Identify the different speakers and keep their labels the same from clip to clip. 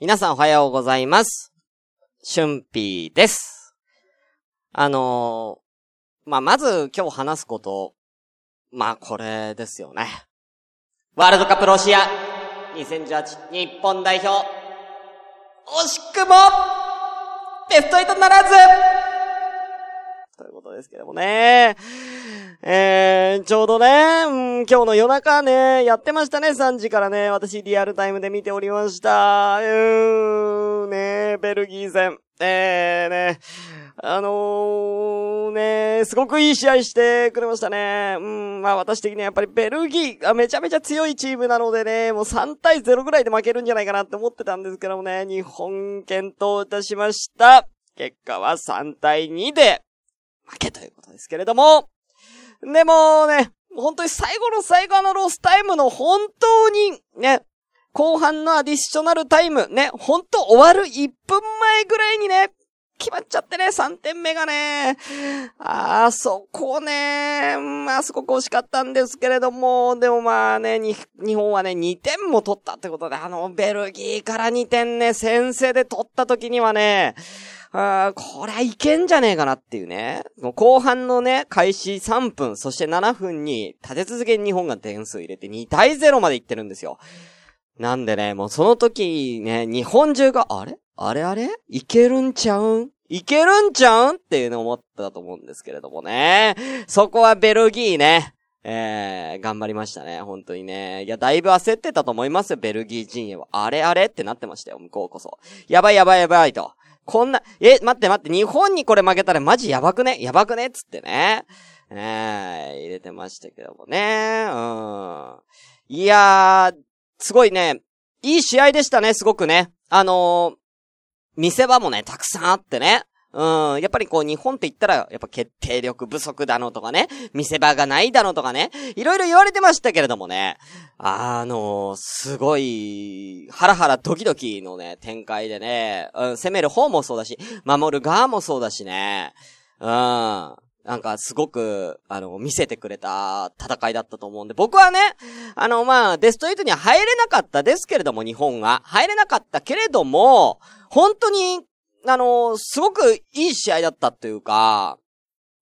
Speaker 1: 皆さんおはようございます。春ーです。あのー、まあ、まず今日話すこと、まあ、これですよね。ワールドカップロシア2018日本代表、惜しくも、ベスト8ならずということですけどもね。えー、ちょうどね、うん、今日の夜中ね、やってましたね、3時からね。私リアルタイムで見ておりました。うーん、ねベルギー戦。えー、ね、あのー、ねすごくいい試合してくれましたね。うん、まあ私的にはやっぱりベルギー、あめちゃめちゃ強いチームなのでね、もう3対0ぐらいで負けるんじゃないかなって思ってたんですけどもね、日本健闘いたしました。結果は3対2で負けということですけれども、でもね、本当に最後の最後のロスタイムの本当にね、後半のアディショナルタイムね、本当終わる1分前ぐらいにね、決まっちゃってね、3点目がね。あ、そこね、まあ、すごく惜しかったんですけれども、でもまあね、日本はね、2点も取ったってことで、あの、ベルギーから2点ね、先制で取った時にはね、あーこれはいけんじゃねえかなっていうね。もう後半のね、開始3分、そして7分に立て続けに日本が点数入れて2対0までいってるんですよ。なんでね、もうその時ね、日本中が、あれ？あれ？あれ？いけるんちゃうん？いけるんちゃうん？っていうの思ったと思うんですけれどもね。そこはベルギーね。えー、頑張りましたね。本当にね。いや、だいぶ焦ってたと思いますよ、ベルギー陣営は。あれ？あれ？ってなってましたよ、向こうこそ。やばいやばいやばいと。こんな、え、待って待って、日本にこれ負けたらマジやばくね？やばくね？つってね。えー、入れてましたけどもね。うん。いやー、すごいね、いい試合でしたね、すごくね。あのー、見せ場もね、たくさんあってね。うん。やっぱりこう、日本って言ったら、やっぱ決定力不足だのとかね、見せ場がないだのとかね、いろいろ言われてましたけれどもね、あの、すごい、ハラハラドキドキのね、展開でね、うん、攻める方もそうだし、守る側もそうだしね、うん。なんか、すごく、あの、見せてくれた戦いだったと思うんで、僕はね、あの、まあ、ベスト8には入れなかったですけれども、日本が。入れなかったけれども、本当に、あの、すごくいい試合だったというか、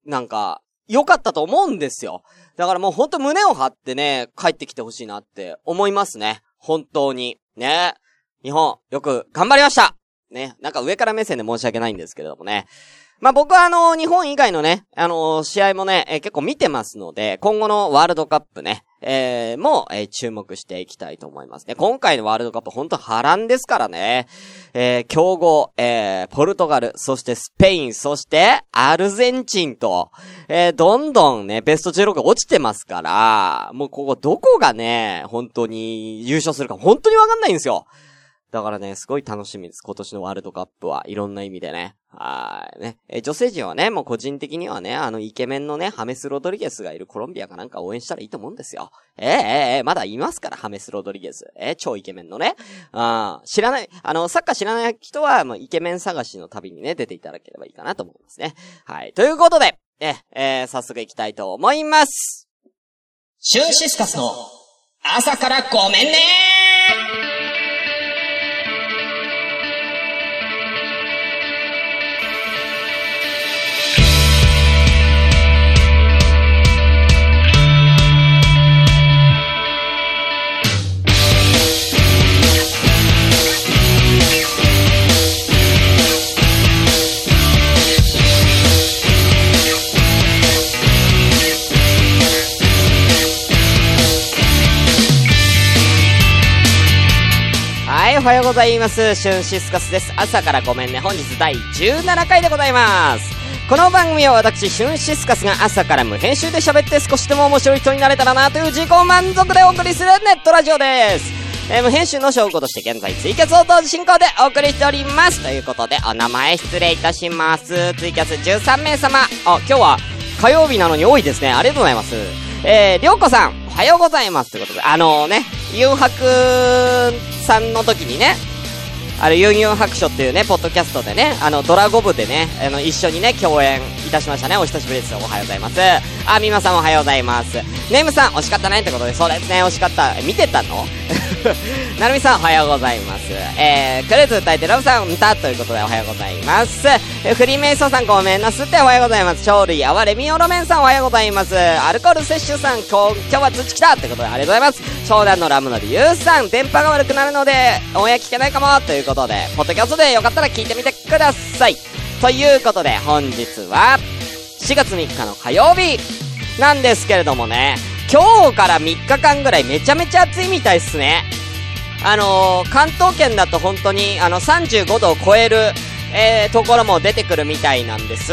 Speaker 1: なんか、良かったと思うんですよ。だからもう本当胸を張ってね、帰ってきてほしいなって思いますね。本当に。ね。日本、よく頑張りましたね。なんか上から目線で申し訳ないんですけれどもね。まあ、僕はあの、日本以外のね、あの試合もね、えー結構見てますので、今後のワールドカップね、えーも、えー注目していきたいと思いますね。今回のワールドカップ本当波乱ですからね。えー強豪、えーポルトガル、そしてスペイン、そしてアルゼンチンと、えーどんどんね、ベスト16落ちてますから、もうここどこがね、本当に優勝するか本当にわかんないんですよ。だからね、すごい楽しみです。今年のワールドカップはいろんな意味でね。はい。ね。え女性陣はね、もう個人的にはね、あの、イケメンのね、ハメス・ロドリゲスがいるコロンビアかなんか応援したらいいと思うんですよ。えー、ええーまだいますから、ハメス・ロドリゲス。えー超イケメンのね。あー知らない、あの、サッカー知らない人は、もうイケメン探しの旅にね、出ていただければいいかなと思いますね。はい。ということで、え、えー早速行きたいと思います。
Speaker 2: シュンシスカスの朝からごめんね
Speaker 1: はい、おはようございます。シュンシスカスです。朝からごめんね。本日第17回でございます。この番組は私、シュンシスカスが朝から無編集で喋って少しでも面白い人になれたらなという自己満足でお送りするネットラジオです。えー無編集の証拠として現在ツイキャスを同時進行でお送りしております。ということで、お名前失礼いたします。ツイキャス13名様。あ、今日は火曜日なのに多いですね。ありがとうございます。えー、りょうこさん、おはようございます。ということで、あのね、誘白さんの時にね、あれ、ユンユン白書っていうね、ポッドキャストでね、あの、ドラゴブでね、あの、一緒にね、共演いたしましたね。お久しぶりです。おはようございます。あ、みまさんおはようございます。ネームさん、惜しかったねってことで、そうですね、惜しかった。見てたの？なるみさん、おはようございます。えー、クルーズ歌いてラブさん見た？ということで、おはようございます。え、フリーメイソーさん、ごめんなすっておはようございます。勝利、あわれみおろめんさん、おはようございます。アルコール摂取さん、今日、今日は土来たってことで、ありがとうございます。相談のラムの理由さん、電波が悪くなるので、オンエア聞けないかもということで、ポッドキャストでよかったら聞いてみてください。ということで、本日は、4月3日の火曜日なんですけれどもね、今日から3日間ぐらいめちゃめちゃ暑いみたいっすね。あのー、関東圏だと本当に、あの、35度を超える、えー、ところも出てくるみたいなんです。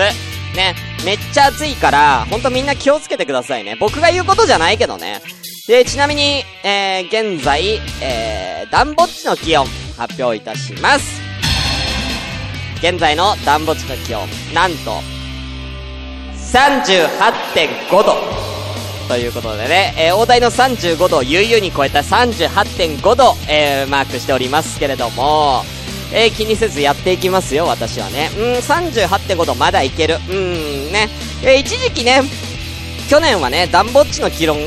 Speaker 1: ね。めっちゃ暑いから、ほんとみんな気をつけてくださいね。僕が言うことじゃないけどね。で、ちなみに、えー、現在、えー、ダンボッチの気温、発表いたします。現在のダンボッチの気温、なんと、38.5度。ということでね、えー、大台の35度を悠々に超えた38.5度、えー、マークしておりますけれども、えー、気にせずやっていきますよ、私はね。うん、38.5度まだいける。うん、ね。えー、一時期ね、去年はね、ダンボッチの記録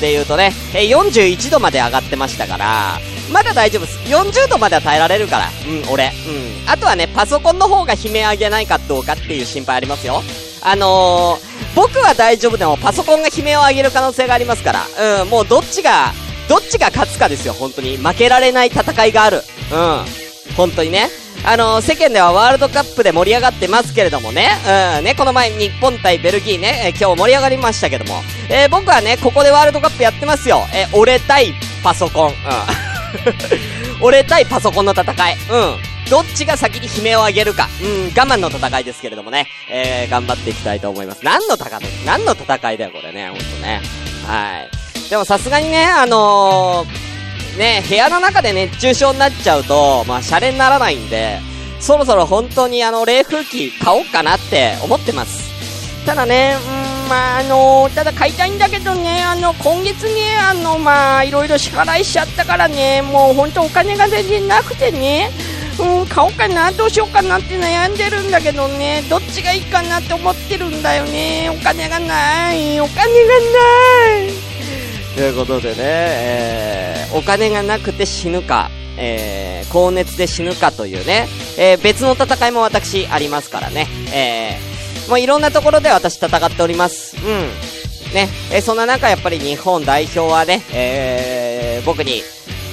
Speaker 1: で言うとね、えー、41度まで上がってましたから、まだ大丈夫です。40度までは耐えられるから。うん、俺。うん。あとはね、パソコンの方が悲鳴上げないかどうかっていう心配ありますよ。あのー、僕は大丈夫でもパソコンが悲鳴を上げる可能性がありますから。うん、もうどっちが、どっちが勝つかですよ、本当に。負けられない戦いがある。うん。本当にね。あのー、世間ではワールドカップで盛り上がってますけれどもね。うん、ね、この前日本対ベルギーね、えー、今日盛り上がりましたけども。えー、僕はね、ここでワールドカップやってますよ。え俺対パソコン。うん。俺対パソコンの戦い。うん。どっちが先に悲鳴を上げるか。うん、我慢の戦いですけれどもね。えー、頑張っていきたいと思います。何の戦い、何の戦いだよ、これね。ほんとね。はい。でもさすがにね、あのー、ね、部屋の中で熱中症になっちゃうと、まあ、シャレにならないんで、そろそろ本当にあの、冷風機買おうかなって思ってます。ただね、うん、まあ、あのただ買いたいんだけどね、あの、今月ね、あの、まあ、いろいろ支払いしちゃったからね、もう本当お金が全然なくてね、うん、買おうかな、どうしようかなって悩んでるんだけどね、どっちがいいかなって思ってるんだよね。お金がない、お金がない。ということでね、えー、お金がなくて死ぬか、えー、高熱で死ぬかというね、えー、別の戦いも私ありますからね、えー、もういろんなところで私戦っております。うん。ね、え、そんな中やっぱり日本代表はね、えー、僕に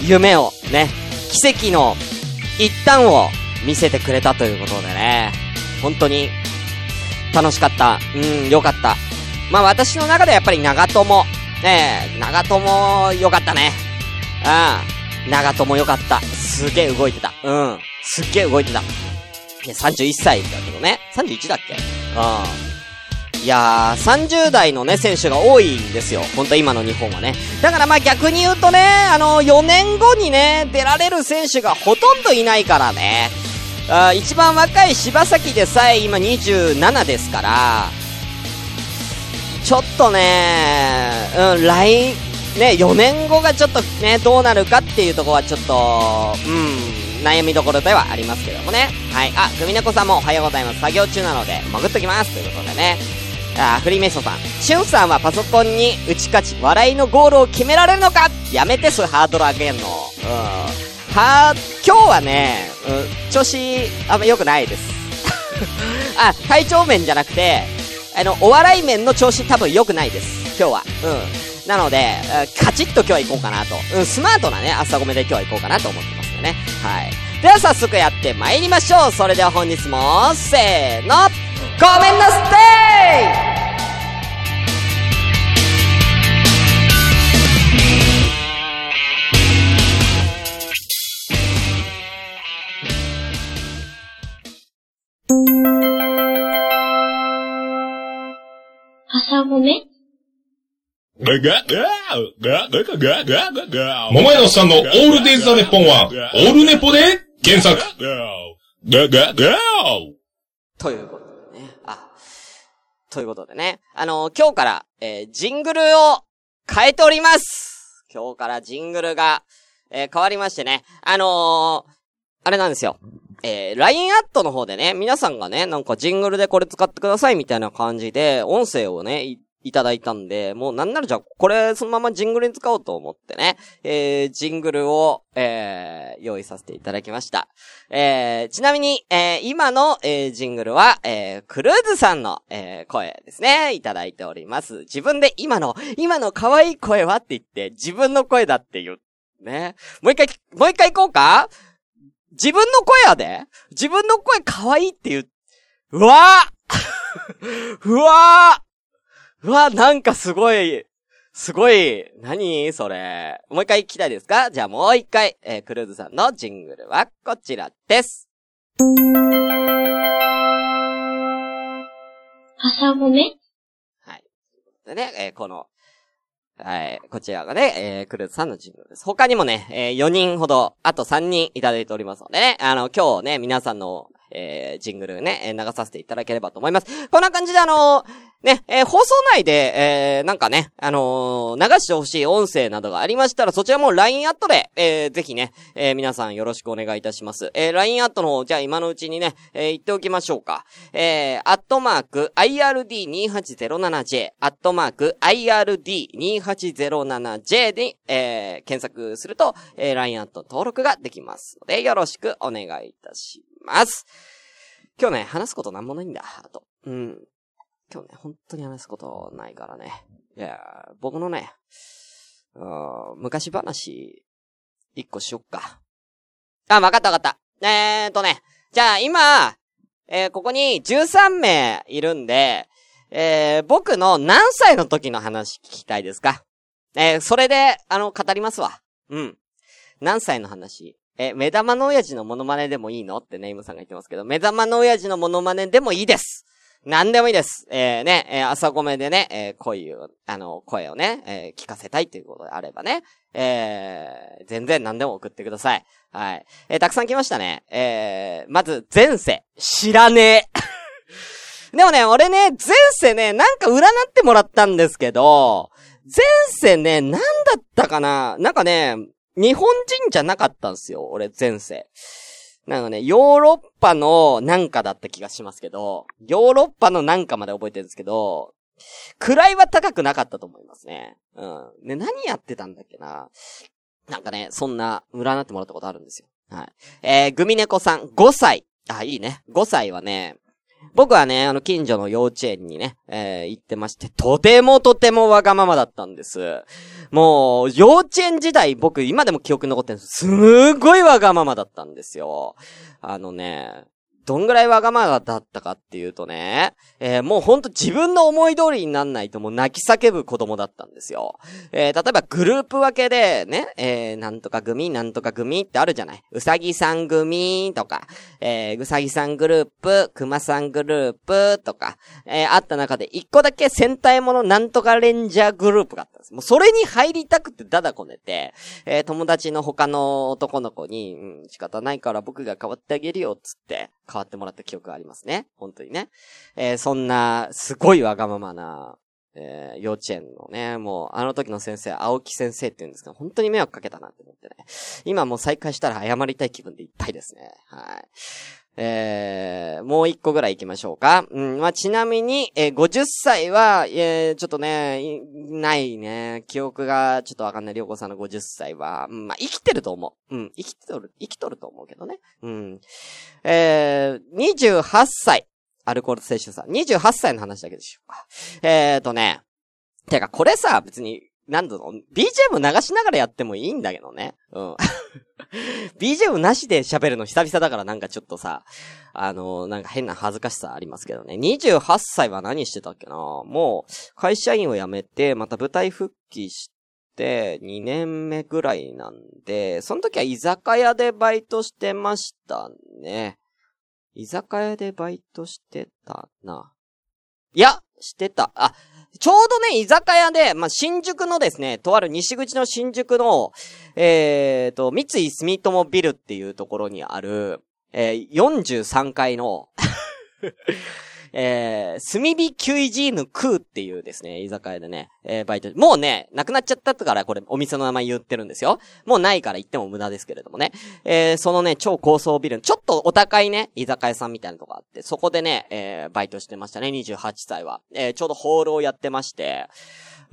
Speaker 1: 夢をね、奇跡の一端を見せてくれたということでね、本当に楽しかった。うん、よかった。まあ私の中ではやっぱり長友、ねえ、長友よかったね。うん。長友よかった。すげえ動いてた。うん。すっげえ動いてた。いや、31歳だけどね。31だっけ？うん。いやー、30代のね、選手が多いんですよ。ほんと今の日本はね。だからまあ逆に言うとね、あの、4年後にね、出られる選手がほとんどいないからね。あ一番若い柴崎でさえ今27ですから、ちょっとね、うん、来、ね、4年後がちょっとね、どうなるかっていうところはちょっと、うん、悩みどころではありますけどもね。はい。あ、グミネコさんもおはようございます。作業中なので、潜っときます。ということでね。あ、フリーメイソンさん。シュンさんはパソコンに打ち勝ち、笑いのゴールを決められるのか？やめて、そういうハードル上げんの。うん。は今日はね、うん、調子、あんま良くないです。あ、体調面じゃなくて、あの、お笑い面の調子多分良くないです。今日は。うん。なので、カチッと今日は行こうかなと。うん、スマートなね、朝ごめで今日は行こうかなと思ってますね。はい。では早速やって参りましょう。それでは本日も、せーの、ごめんなさい
Speaker 3: 朝ごめ？
Speaker 4: 桃屋のさんのオールデイズ・ザ・ネッポンは、オールネポで検索。
Speaker 1: ということでね。あ、ということでね。あの、今日から、えー、ジングルを変えております今日からジングルが、えー、変わりましてね。あのー、あれなんですよ。えー、LINE アットの方でね、皆さんがね、なんかジングルでこれ使ってくださいみたいな感じで、音声をね、いただいたんで、もうなんならじゃあ、これそのままジングルに使おうと思ってね、えー、ジングルを、えー、用意させていただきました。えー、ちなみに、えー、今の、えー、ジングルは、えー、クルーズさんの、えー、声ですね、いただいております。自分で今の、今の可愛い声はって言って、自分の声だって言う。ね。もう一回、もう一回行こうか？自分の声やで？自分の声可愛いって言う。うわー うわーうわ、なんかすごい、すごい、何？それ。もう一回聞きたいですか？じゃあもう一回、えー、クルーズさんのジングルはこちらです。
Speaker 3: 朝ごめ？
Speaker 1: はい。でね、えーこの、はい、こちらがね、えー、クルーズさんのジングルです。他にもね、えー、4人ほど、あと3人いただいておりますのでね、あの、今日ね、皆さんの、えー、ジングルね、えー流させていただければと思います。こんな感じであのね、えー放送内で、えーなんかね、あのー流してほしい音声などがありましたら、そちらも LINE アットで、えーぜひね、えー皆さんよろしくお願いいたします。えー LINE アットの方、じゃあ今のうちにね、えー言っておきましょうか。えー、アットマーク、IRD2807J、アットマーク、IRD2807J で、えー検索すると、えー LINE アット登録ができますので、よろしくお願いいたします。今日ね、話すことなんもないんだ、あと。うん。今日ね、本当に話すことないからね。いや、僕のね、昔話、一個しよっか。あ、わかったわかった。えーとね、じゃあ今、えーここに13名いるんで、えー僕の何歳の時の話聞きたいですか？えーそれで、あの、語りますわ。うん。何歳の話？え目玉の親父のモノマネでもいいの？ってネイムさんが言ってますけど、目玉の親父のモノマネでもいいです。何でもいいです。えー、ね、えー朝ごめでね、えー、声を、あの、声をね、えー聞かせたいっていうことであればね、えー、全然何でも送ってください。はい。えーたくさん来ましたね。えー、まず、前世。知らねえ。でもね、俺ね、前世ね、なんか占ってもらったんですけど、前世ね、なんだったかな？なんかね、日本人じゃなかったんですよ、俺前世。なのね、ヨーロッパのなんかだった気がしますけど、ヨーロッパのなんかまで覚えてるんですけど、位は高くなかったと思いますね。うん。ね、何やってたんだっけな。なんかね、そんな、占ってもらったことあるんですよ。はい。えー、グミネコさん、5歳。あ、いいね。5歳はね、僕はね、あの、近所の幼稚園にね、えー行ってまして、とてもとてもわがままだったんです。もう、幼稚園時代、僕、今でも記憶に残ってるんです。すーごいわがままだったんですよ。あのね、どんぐらいわがままだったかっていうとね、えーもうほんと自分の思い通りになんないともう泣き叫ぶ子供だったんですよ。えー例えばグループ分けでね、えーなんとか組、なんとか組ってあるじゃない？うさぎさん組とか、えーうさぎさんグループ、くまさんグループとか、えーあった中で一個だけ戦隊ものなんとかレンジャーグループがあったんです。もうそれに入りたくてダダこねて、えー友達の他の男の子に、うん、仕方ないから僕が変わってあげるよっ、つって、変わってもらった記憶がありますね。本当にね。えーそんな、すごいわがままな、えー幼稚園のね、もう、あの時の先生、青木先生って言うんですけど、本当に迷惑かけたなって思ってね。今もう再開したら謝りたい気分でいっぱいですね。はい。えー、もう一個ぐらい行きましょうか。うん、まあ、ちなみに、えー50歳は、えー、ちょっとね、ないね。記憶がちょっとわかんない。りょうこさんの50歳は、うん、まあ、生きてると思う。うん、生きてる、生きとると思うけどね。うん。えー、28歳。アルコール摂取さん。28歳の話だけでしょうか。えーとね。てか、これさ、別に、なんだろう、BGM 流しながらやってもいいんだけどね。うん。BGM なしで喋るの久々だからなんかちょっとさ、あのなんか変な恥ずかしさありますけどね。28歳は何してたっけな？もう、会社員を辞めて、また舞台復帰して、2年目ぐらいなんで、その時は居酒屋でバイトしてましたね。居酒屋でバイトしてたな。いや、してた。あ、ちょうどね、居酒屋で、まあ、新宿のですね、とある西口の新宿の、えーと、三井住友ビルっていうところにある、えー43階の、えー、炭火キュイジーヌクーっていうですね、居酒屋でね、えー、バイト。もうね、なくなっちゃったから、これ、お店の名前言ってるんですよ。もうないから言っても無駄ですけれどもね。えー、そのね、超高層ビル、ちょっとお高いね、居酒屋さんみたいなとこあって、そこでね、えー、バイトしてましたね、28歳は。えー、ちょうどホールをやってまして、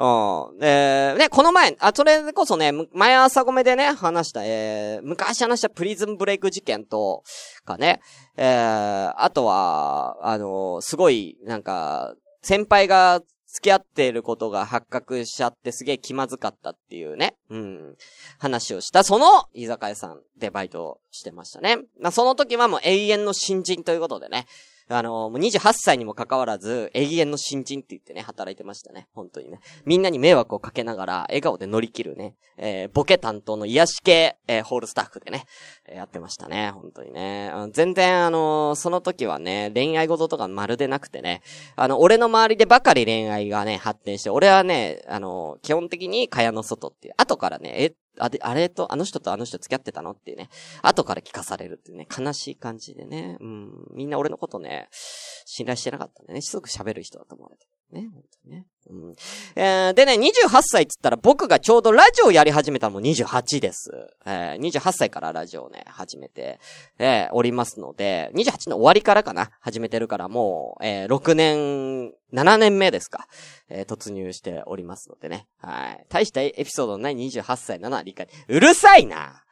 Speaker 1: うん。えー、ね、この前、あ、それこそね、前朝ごめでね、話した、えー、昔話したプリズムブレイク事件と、かね、えー、あとは、あのー、すごい、なんか、先輩が付き合っていることが発覚しちゃってすげえ気まずかったっていうね、うん、話をした、その居酒屋さんでバイトしてましたね。まあ、その時はもう永遠の新人ということでね、あの、もう28歳にも関わらず、永遠の新人って言ってね、働いてましたね。本当にね。みんなに迷惑をかけながら、笑顔で乗り切るね、えー、ボケ担当の癒し系、えー、ホールスタッフでね、えー、やってましたね。本当にね。全然、あのその時はね、恋愛事とかまるでなくてね、あの、俺の周りでばかり恋愛がね、発展して、俺はね、あの基本的に蚊帳の外っていう、後からね、え、あで、あれと、あの人とあの人付き合ってたのっていうね、後から聞かされるっていうね、悲しい感じでね、うん、みんな俺のことね、信頼してなかったんでね、すぐ喋る人だと思われて。ね、本当ね。うん。えー、でね、28歳っつったら僕がちょうどラジオやり始めたのも28です。えー、28歳からラジオをね、始めて、えー、おりますので、28の終わりからかな、始めてるからもう、えー、6年、7年目ですか、えー、突入しておりますのでね。はい。大したエピソードのない28歳7理解。うるさいな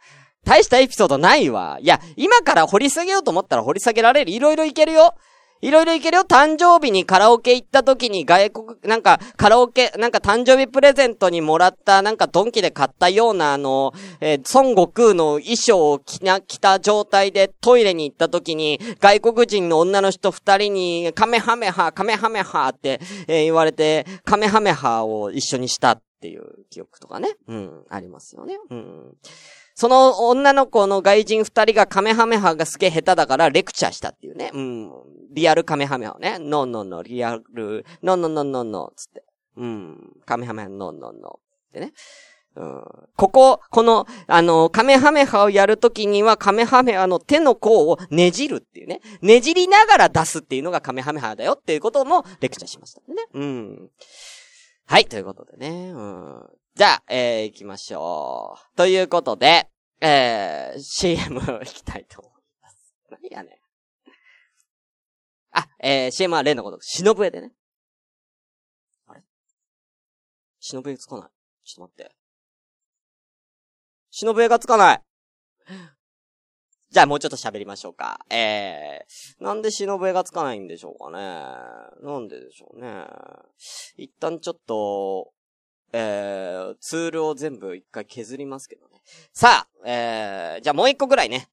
Speaker 1: 大したエピソードないわ。いや、今から掘り下げようと思ったら掘り下げられる。いろいろいけるよ。いろいろいけるよ。誕生日にカラオケ行った時に外国、なんかカラオケ、なんか誕生日プレゼントにもらった、なんかドンキで買ったようなあの、えー、孫悟空の衣装を着な、着た状態でトイレに行った時に、外国人の女の人二人に、カメハメハ、カメハメハって、えー、言われて、カメハメハを一緒にしたっていう記憶とかね。うん、ありますよね。うん。その女の子の外人二人がカメハメハがすげえ下手だからレクチャーしたっていうね。うん。リアルカメハメハをね。ノンノンノン、リアル、ノンノンノンノンノンつって。うん。カメハメハノンノンノンってね。うん、ここ、この、あの、カメハメハをやるときには、カメハメハの手の甲をねじるっていうね。ねじりながら出すっていうのがカメハメハだよっていうこともレクチャーしましたね。うん。はい、ということでね。うん。じゃあ、えー、行きましょう。ということで、えー、CM 行きたいと思います。何やねん。あ、えー、CM は例のこと、忍笛でね。あれ？忍笛つかない。ちょっと待って。忍笛がつかない。じゃあもうちょっと喋りましょうか。えー、なんで忍笛がつかないんでしょうかね。なんででしょうね。一旦ちょっと、えー、ツールを全部一回削りますけどね。さあ、えー、じゃあもう一個ぐらいね、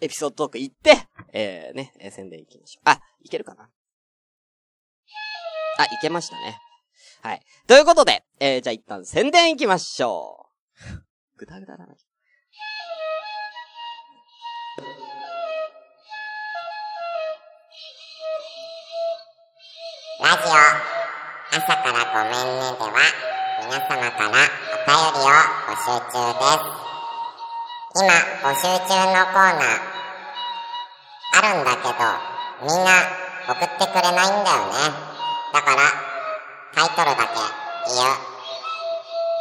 Speaker 1: エピソードトーク行って、えー、ね、宣伝行きましょう。あ、いけるかな？あ、いけましたね。はい。ということで、えー、じゃあ一旦宣伝行きましょう。ぐだぐだだな。
Speaker 5: ラジオ、朝からごめんねでは、皆様からお便りを募集中です。今、募集中のコーナー、あるんだけど、みんな送ってくれないんだよね。だから、タイトルだけ言う。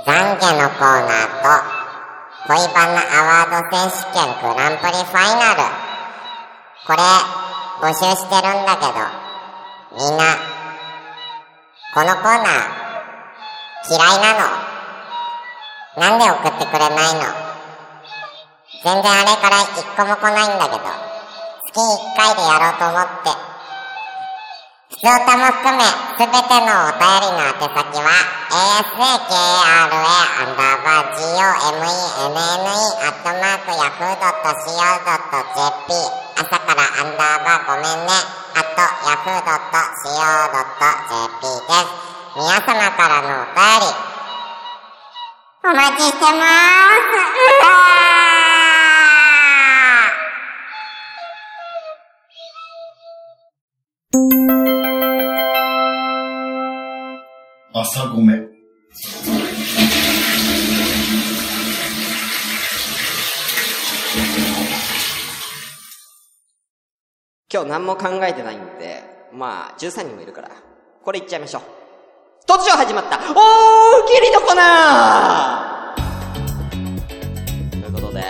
Speaker 5: 懺悔のコーナーと、恋バナアワード選手権グランプリファイナル。これ、募集してるんだけど、みんな、このコーナー、嫌いなの。なんで送ってくれないの？全然あれから一個も来ないんだけど、月一回でやろうと思って。普通歌も含め、すべてのお便りの宛先は、asakra アンダーバー gomenne アットマーク yahoo.co.jp 朝からアンダーバーごめんね、アット yahoo.co.jp です。皆様からのお便り、お待ちしてまー
Speaker 4: す。朝ごめ。
Speaker 1: 今日何も考えてないんで、まあ、13人もいるから、これいっちゃいましょう。突如始まった、大喜利のコーナーということで、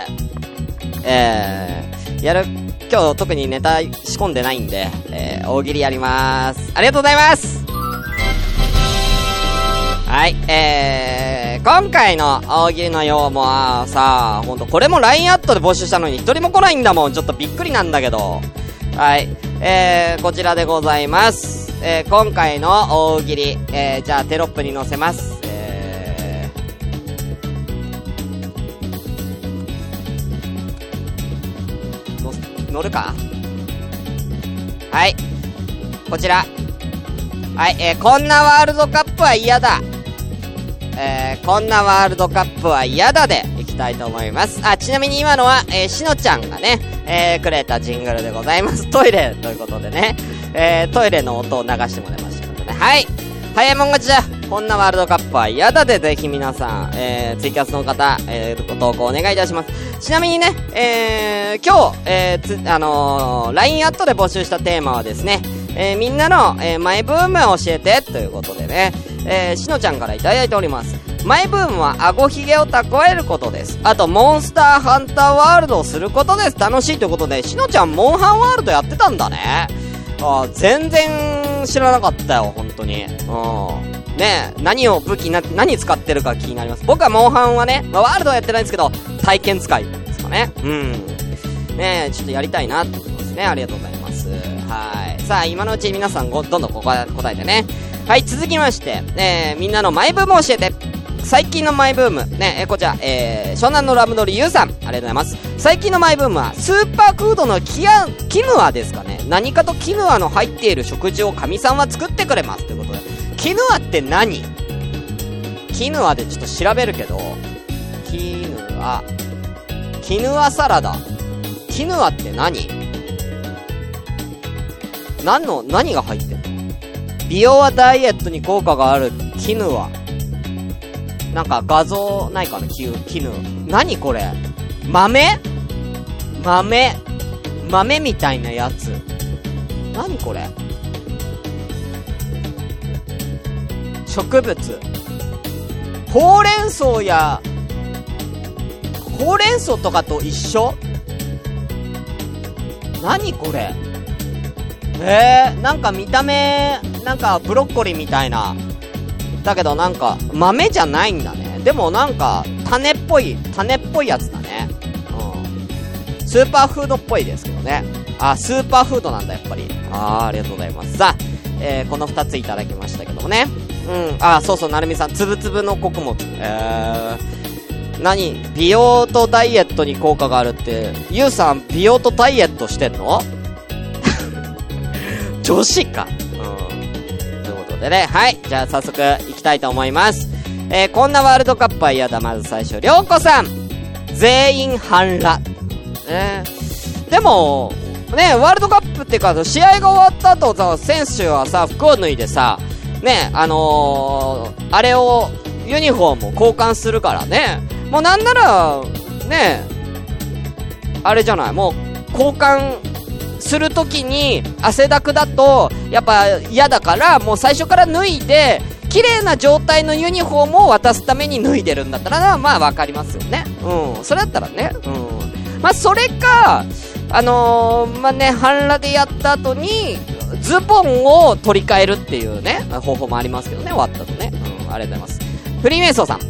Speaker 1: えー、やる、今日特にネタ仕込んでないんで、えー、大喜利やりまーす。ありがとうございますはい、えー、今回の大喜利のようもさ、ほんと、これも LINE アットで募集したのに一人も来ないんだもん。ちょっとびっくりなんだけど。はい、えー、こちらでございます。えー、今回の大喜利、えー、じゃあテロップに載せます。えー、の、乗るか？はい、こちら。はい、えー、こんなワールドカップは嫌だ。えー、こんなワールドカップは嫌だでいきたいと思います。あ、ちなみに今のは、えー、しのちゃんがね、えー、くれたジングルでございます。トイレということでね、えー、トイレの音を流してもらいましたのでね。はい。早いもん勝ちだ。こんなワールドカップは嫌だで、ぜひ皆さん、えー、ツイキャスの方、えー、ご投稿お願いいたします。ちなみにね、えー、今日、えー、つ、あのー、LINE アットで募集したテーマはですね、えー、みんなの、えー、マイブームを教えて、ということでね、えー、しのちゃんからいただいております。マイブームは顎ひげを蓄えることです。あと、モンスターハンターワールドをすることです。楽しいということで、しのちゃん、モンハンワールドやってたんだね。あ全然知らなかったよ、本当に。うん。ねえ、何を武器な、何使ってるか気になります。僕はモンハンはね、まあ、ワールドはやってないんですけど、体験使いですかね。うん。ねえ、ちょっとやりたいなって思いますね。ありがとうございます。はい。さあ、今のうち皆さんご、どんどんここ答えてね。はい、続きまして、ねえ、みんなのマイブーム教えて。最近のマイブーム。ね、えこちら、えー、湘南のラムドリユウさん。ありがとうございます。最近のマイブームは、スーパーフードのキア、キヌアですかね。何かとキヌアの入っている食事を神さんは作ってくれます。ということで。キヌアって何？キヌアでちょっと調べるけど、キヌア、キヌアサラダ。キヌアって何？何の、何が入ってんの？美容はダイエットに効果があるキヌア。なんか画像ないかな？キュキヌ。何これ？豆？豆？豆みたいなやつ。何これ？植物。ほうれん草や、ほうれん草とかと一緒？何これ？えー、なんか見た目、なんかブロッコリーみたいな。だけどなんか、豆じゃないんだね。でもなんか、種っぽい、種っぽいやつだね。うん。スーパーフードっぽいですけどね。あ、スーパーフードなんだ、やっぱり。あー、ありがとうございます。さあ、えー、この二ついただきましたけどもね。うん。あ、そうそう、なるみさん、つぶつぶの穀物。えー、何？美容とダイエットに効果があるって、ゆうさん、美容とダイエットしてんの？女子か。ことでね、はい。じゃあ早速行きたいと思います。えー、こんなワールドカップは嫌だ。まず最初、りょうこさん。全員反乱。ねでも、ね、ワールドカップっていうか、試合が終わった後さ、選手はさ、服を脱いでさ、ね、あのー、あれを、ユニフォームを交換するからね。もうなんなら、ね、あれじゃない、もう、交換するときに、汗だくだと、やっぱ嫌だから、もう最初から脱いで、綺麗な状態のユニフォームを渡すために脱いでるんだったら、まあわかりますよね。うん。それだったらね。うん。まあそれか、あのー、まあね、半裸でやった後に、ズボンを取り替えるっていうね、方法もありますけどね、終わったとね。うん、ありがとうございます。フリーメイソーさん。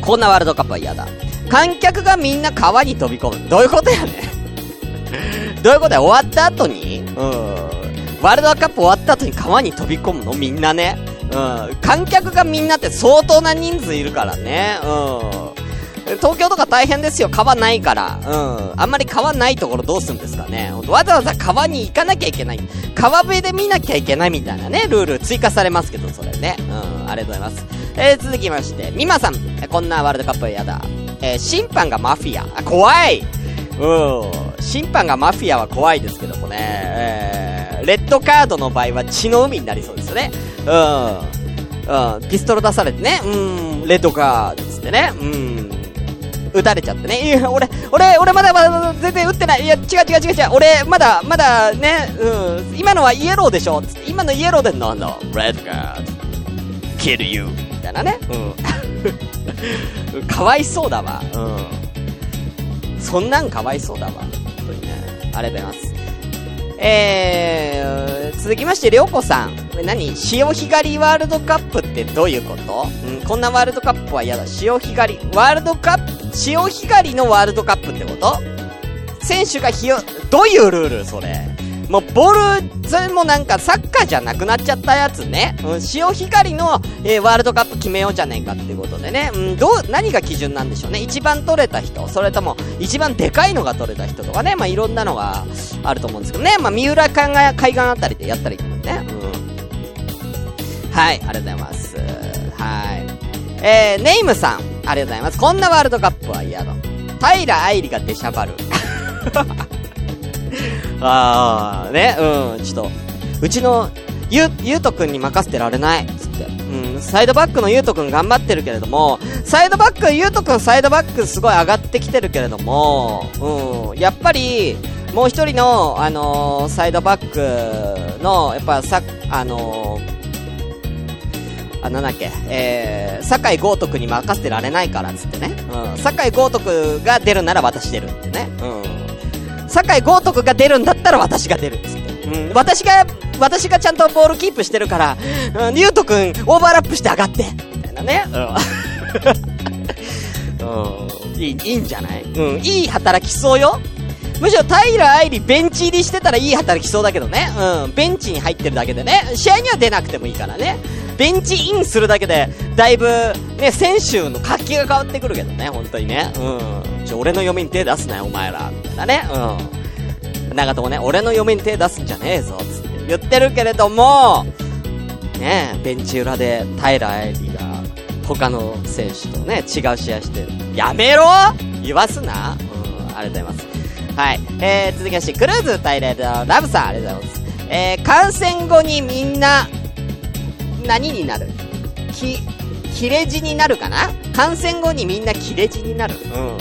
Speaker 1: こんなワールドカップは嫌だ。観客がみんな川に飛び込む。どういうことやね。どういうことや終わった後に？うん。ワールドカップ終わった後に川に飛び込むの？みんなね。うん。観客がみんなって相当な人数いるからね。うん。東京とか大変ですよ。川ないから。うん。あんまり川ないところどうするんですかね。わざわざ川に行かなきゃいけない。川辺で見なきゃいけないみたいなね、ルール追加されますけど、それね。うん。ありがとうございます。えー、続きまして、みまさん。えこんなワールドカップは嫌だ。えー、審判がマフィア。あ、怖いうん。審判がマフィアは怖いですけどもね。えー、レッドカードの場合は血の海になりそうですよね。うん。うん。ピストル出されてね。うん。レッドカードっつってね。うん。撃たれちゃってね。いや、俺、俺、俺まだまだ全然撃ってない。いや、違う違う違う違う。俺、まだ、まだね、うん、今のはイエローでしょつって今のイエローでなんだ？レッドガード。kill you. みたいなね。うん。かわいそうだわ。うん。そんなんかわいそうだわ。当にね。ありがとうございます。えー、続きまして、りょうこさん。何？潮干狩りワールドカップってどういうこと？うん、こんなワールドカップは嫌だ。潮干狩り、ワールドカップ、潮干狩りのワールドカップってこと？選手が日を、どういうルールそれ？もう、ボール、それもなんかサッカーじゃなくなっちゃったやつね。うん、潮干狩りの、えーワールドカップ決めようじゃねえかっていうことでね。うん、どう、何が基準なんでしょうね。一番取れた人、それとも、一番でかいのが取れた人とかね。まあ、いろんなのがあると思うんですけどね。まあ、三浦海岸海岸あたりでやったらいいと思うね。うん。はい、ありがとうございます。はい。えー、ネイムさん、ありがとうございます。こんなワールドカップは嫌だ。平愛理が出しゃばる。あー、ね、うん、ちょっと、うちの、ゆ、ゆうとくんに任せてられない、つって。うん、サイドバックのゆうとくん頑張ってるけれども、サイドバック、ゆうとくんサイドバックすごい上がってきてるけれども、うん、やっぱり、もう一人の、あのーサイドバックの、やっぱさ、あのーあ、なんだっけ、えー、酒井豪徳に任せてられないからっ、つってね。うん。酒井豪徳が出るなら私出るってね。うん。酒井豪徳が出るんだったら私が出るっつって。うん。私が、私がちゃんとボールキープしてるから、うん、ゆうとくん、オーバーラップして上がってみたいなね。うん。いい、いいんじゃない？うん。いい働きそうよ。むしろ平愛理ベンチ入りしてたらいい働きそうだけどね。うん。ベンチに入ってるだけでね。試合には出なくてもいいからね。ベンチインするだけで、だいぶ、ね、選手の活気が変わってくるけどね、本当にね。うん。ちょ、俺の嫁に手出すなよ、お前ら。みたいなね。うん。長友ね、俺の嫁に手出すんじゃねえぞ、つって言ってるけれども、ねベンチ裏で平愛理が、他の選手とね、違う試合してる。やめろ言わすなうん、ありがとうございます。はい。えー、続きまして、クルーズ歌いレードラブさん、ありがとうございます。えー、感染後にみんな、何になる？き、切れ字になるかな？感染後にみんな切れ字になる。うん。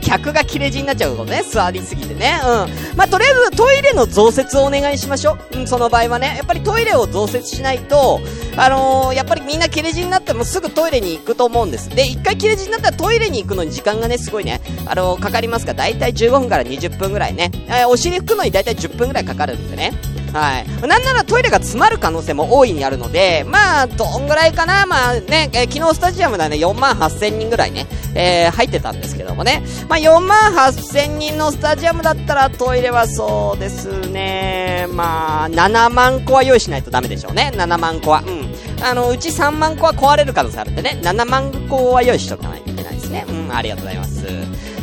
Speaker 1: 客が切れ字になっちゃうことね。座りすぎてね。うん。まあ、とりあえずトイレの増設をお願いしましょう。うん、その場合はね。やっぱりトイレを増設しないと、あのー、やっぱりみんな切れ字になってもすぐトイレに行くと思うんです。で、一回切れ字になったらトイレに行くのに時間がね、すごいね、あのー、かかりますから、だいたい15分から20分ぐらいね。えーお尻拭くのにだいたい10分ぐらいかかるんでね。はい。なんならトイレが詰まる可能性も大いにあるので、まあ、どんぐらいかなまあね、えー昨日スタジアムではね、4万8000人ぐらいね、えー入ってたんですけどもね。まあ、4万8000人のスタジアムだったらトイレはそうですね、まあ、7万個は用意しないとダメでしょうね。7万個は。うん。あの、うち3万個は壊れる可能性あるんでね、7万個は用意しとかないといけないですね。うん、ありがとうございます。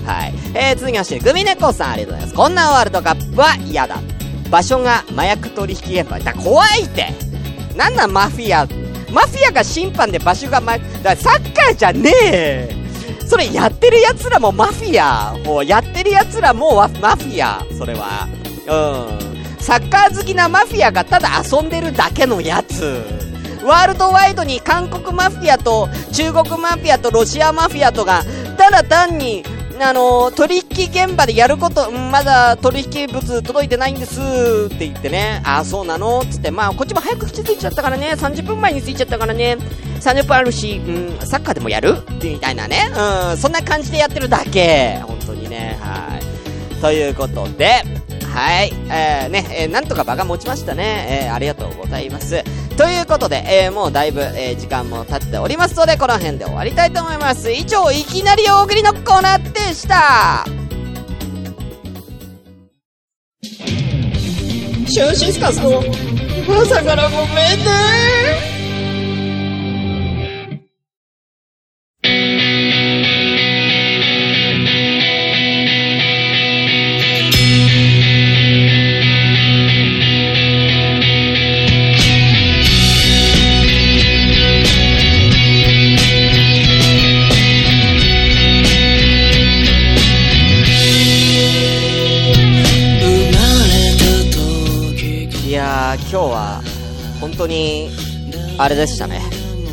Speaker 1: はい。えー、続きまして、グミネコさんありがとうございます。こんなワールドカップは嫌だ。場所が麻薬取引現場。だ怖いってなんなんマフィア。マフィアが審判で場所がま、だサッカーじゃねえそれやってる奴らもマフィア。もうやってる奴らもマフィア。それは。うん。サッカー好きなマフィアがただ遊んでるだけのやつ。ワールドワイドに韓国マフィアと中国マフィアとロシアマフィアとが、ただ単に、あの取引現場でやること、まだ取引物届いてないんですって言ってね、ああ、そうなの？つって、まあ、こっちも早く口ついちゃったからね、30分前についちゃったからね、30分あるし、うん、サッカーでもやる？みたいなね、うん、そんな感じでやってるだけ。本当にね、はい。ということで、はい、えー、ね、えーなんとか場が持ちましたね。えー、ありがとうございます。ということで、えー、もうだいぶ、えー、時間も経っておりますので、この辺で終わりたいと思います。以上、いきなり大喜利のコーナーでしたシュンシスカスの朝からごめんね当に、あれでしたね。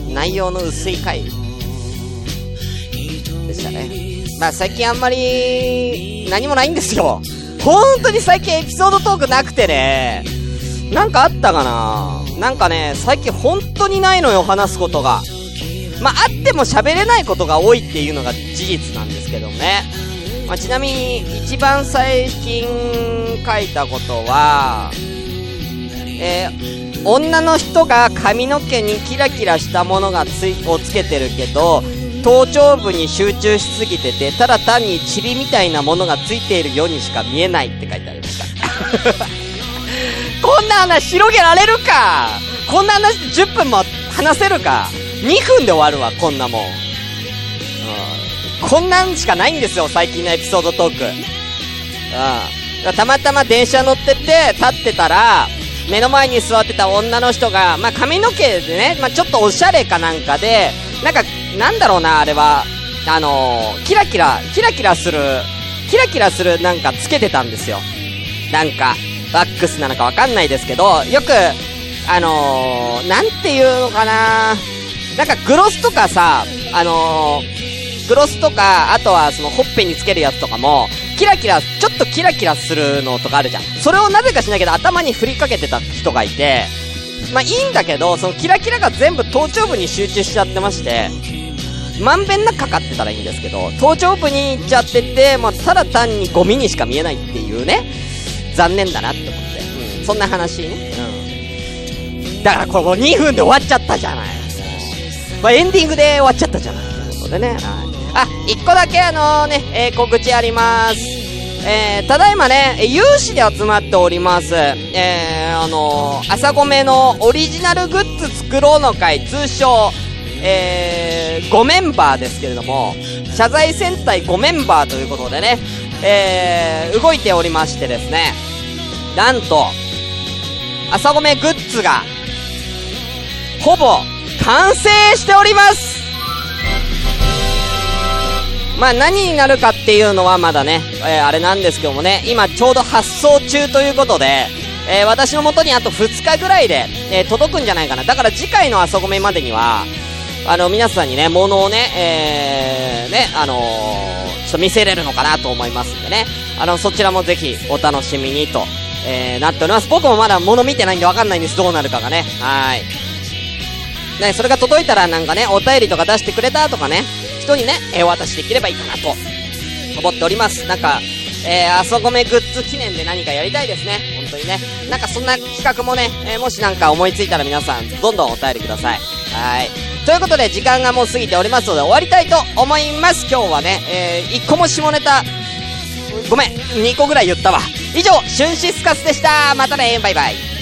Speaker 1: 内容の薄い回でしたね。まあ最近あんまり、何もないんですよ。本当に最近エピソードトークなくてね、なんかあったかななんかね、最近本当にないのよ、話すことが。まあ、あっても喋れないことが多いっていうのが事実なんですけどね。まあ、ちなみに、一番最近書いたことは、えー、女の人が髪の毛にキラキラしたものがつい、をつけてるけど、頭頂部に集中しすぎてて、ただ単に塵みたいなものがついているようにしか見えないって書いてありました。こんな話広げられるか？こんな話で10分も話せるか ?2 分で終わるわ、こんなもん。うん。こんなんしかないんですよ、最近のエピソードトーク。うん。たまたま電車乗ってて、立ってたら、目の前に座ってた女の人が、まあ、髪の毛でね、まあ、ちょっとおしゃれかなんかで、なんか、なんだろうな、あれは、あのー、キラキラ、キラキラする、キラキラするなんかつけてたんですよ。なんか、ワックスなのかわかんないですけど、よく、あのー、なんていうのかななんかグロスとかさ、あのー、グロスとか、あとはそのほっぺにつけるやつとかも、キラキラ、ちょっとキラキラするのとかあるじゃん。それをなぜかしないけど頭に振りかけてた人がいて、まあいいんだけど、そのキラキラが全部頭頂部に集中しちゃってまして、まんべんなくかかってたらいいんですけど、頭頂部に行っちゃってて、まあただ単にゴミにしか見えないっていうね、残念だなって思って。うん、そんな話ね。うん。だからこれもう2分で終わっちゃったじゃない。まあエンディングで終わっちゃったじゃない。ということでね。はい。あ、1個だけあのね、えー告知あります。えー、ただいまね、有志で集まっております。えー、あのー、朝米のオリジナルグッズ作ろうの会、通称、えー、5メンバーですけれども、謝罪戦隊5メンバーということでね、えー、動いておりましてですね、なんと、朝米グッズが、ほぼ、完成しておりますまあ何になるかっていうのはまだね、えーあれなんですけどもね、今ちょうど発送中ということで、えー私の元にあと2日ぐらいで、えー届くんじゃないかな。だから次回の朝ごめまでには、あの、皆さんにね、物をね、えー、ね、あのーちょっと見せれるのかなと思いますんでね。あの、そちらもぜひお楽しみにと、えー、なっております。僕もまだ物見てないんでわかんないんです。どうなるかがね。はい。ね、それが届いたらなんかね、お便りとか出してくれたとかね、人にね、えーお渡しできればいいかなと思っております。なんか、えー、あそこめグッズ記念で何かやりたいですね。本当にね。なんかそんな企画もね、えーもしなんか思いついたら皆さん、どんどんお便りください。はい。ということで、時間がもう過ぎておりますので、終わりたいと思います。今日はね、えー、1個も下ネタ、ごめん、2個ぐらい言ったわ。以上、シュンシスカスでした。またね、バイバイ。